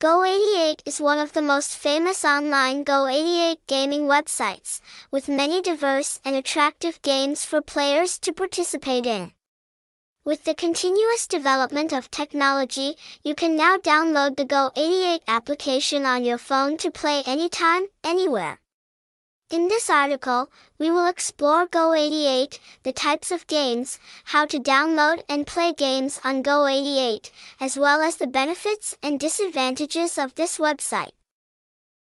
Go88 is one of the most famous online Go88 gaming websites, with many diverse and attractive games for players to participate in. With the continuous development of technology, you can now download the Go88 application on your phone to play anytime, anywhere. In this article, we will explore Go88, the types of games, how to download and play games on Go88, as well as the benefits and disadvantages of this website.